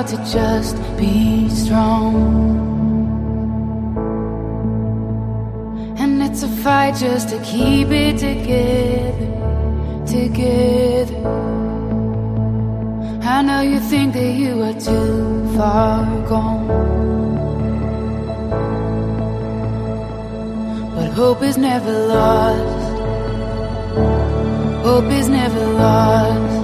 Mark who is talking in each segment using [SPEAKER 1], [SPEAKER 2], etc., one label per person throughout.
[SPEAKER 1] hard to just be strong. And it's a fight just to keep it together, together. I know you think that you are too far gone. But hope is never lost. Hope is never lost.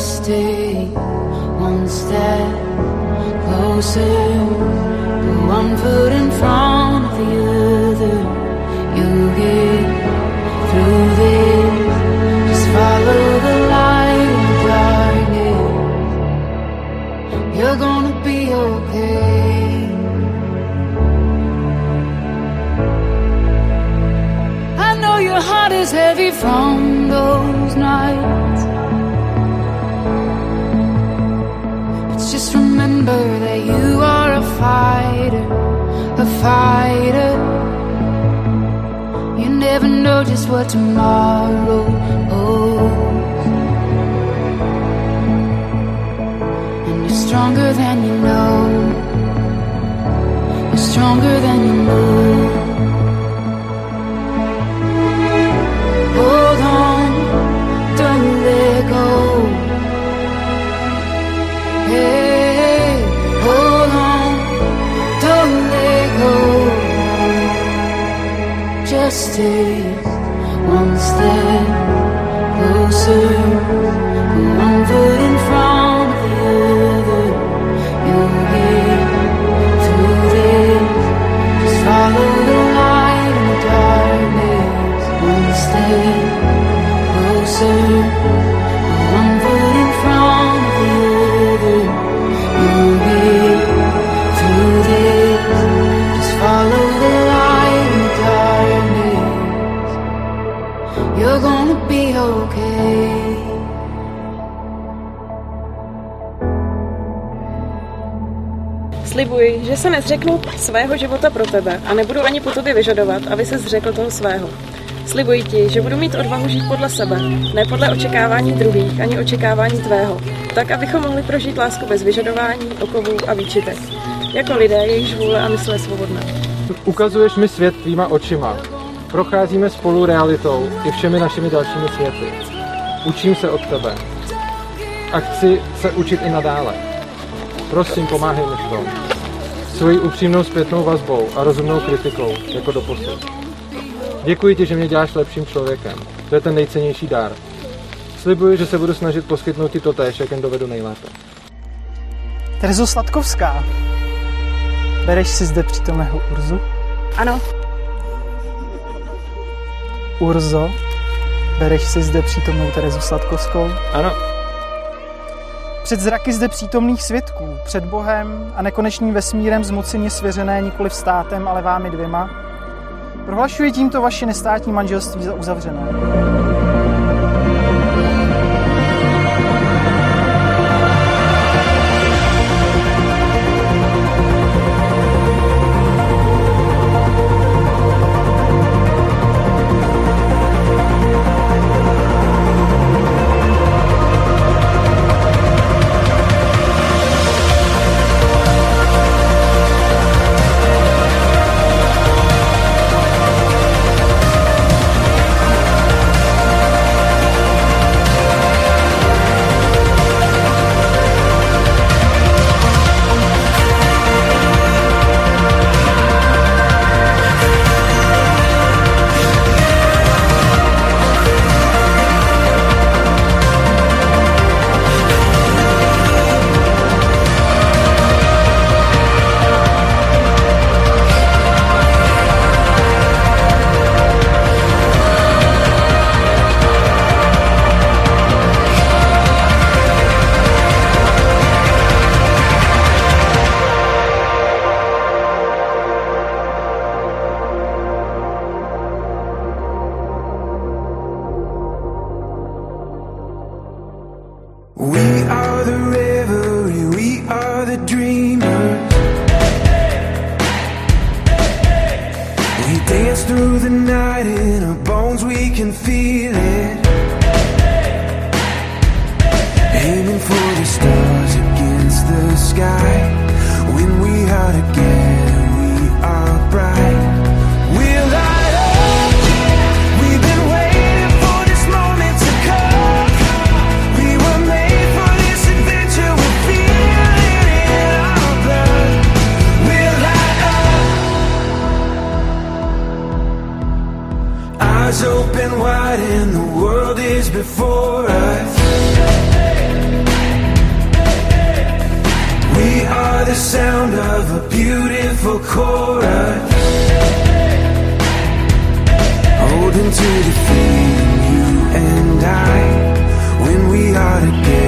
[SPEAKER 1] Stay one step closer. Put one foot in front of the other. You'll get through this. Just follow the light in the darkness. You're gonna be okay. I know your heart is heavy from those nights. Just remember that you are a fighter, a fighter. You never know just what tomorrow holds. And you're stronger than you know. You're stronger than you know. Just stay one step closer, one foot
[SPEAKER 2] Slibuji, že se nezřeknu svého života pro tebe a nebudu ani po tobě vyžadovat, aby se zřekl toho svého. Slibuji ti, že budu mít odvahu žít podle sebe, ne podle očekávání druhých, ani očekávání tvého, tak abychom mohli prožít lásku bez vyžadování, okovů a výčitek. Jako lidé, jejichž vůle a mysl je svobodná.
[SPEAKER 3] Ukazuješ mi svět tvýma očima. Procházíme spolu realitou i všemi našimi dalšími světy. Učím se od tebe. A chci se učit i nadále. Prosím, pomáhej mi v tom. Svojí upřímnou zpětnou vazbou a rozumnou kritikou, jako do posud. Děkuji ti, že mě děláš lepším člověkem. To je ten nejcennější dár. Slibuji, že se budu snažit poskytnout ti to též, jak jen dovedu nejlépe.
[SPEAKER 4] Terezo Sladkovská, bereš si zde přítomného Urzu?
[SPEAKER 2] Ano,
[SPEAKER 4] Urzo, bereš si zde přítomnou Terezu Sladkovskou?
[SPEAKER 3] Ano,
[SPEAKER 4] Před zraky zde přítomných svědků, před Bohem a nekonečným vesmírem zmocně svěřené nikoli státem, ale vámi dvěma, prohlašuji tímto vaše nestátní manželství za uzavřené.
[SPEAKER 5] the we are the dreamers. We dance through the night in our bones, we can feel it. Aiming for the stars against the sky when we out again. Sound of a beautiful chorus. Holding to the feeling, you and I, when we are together.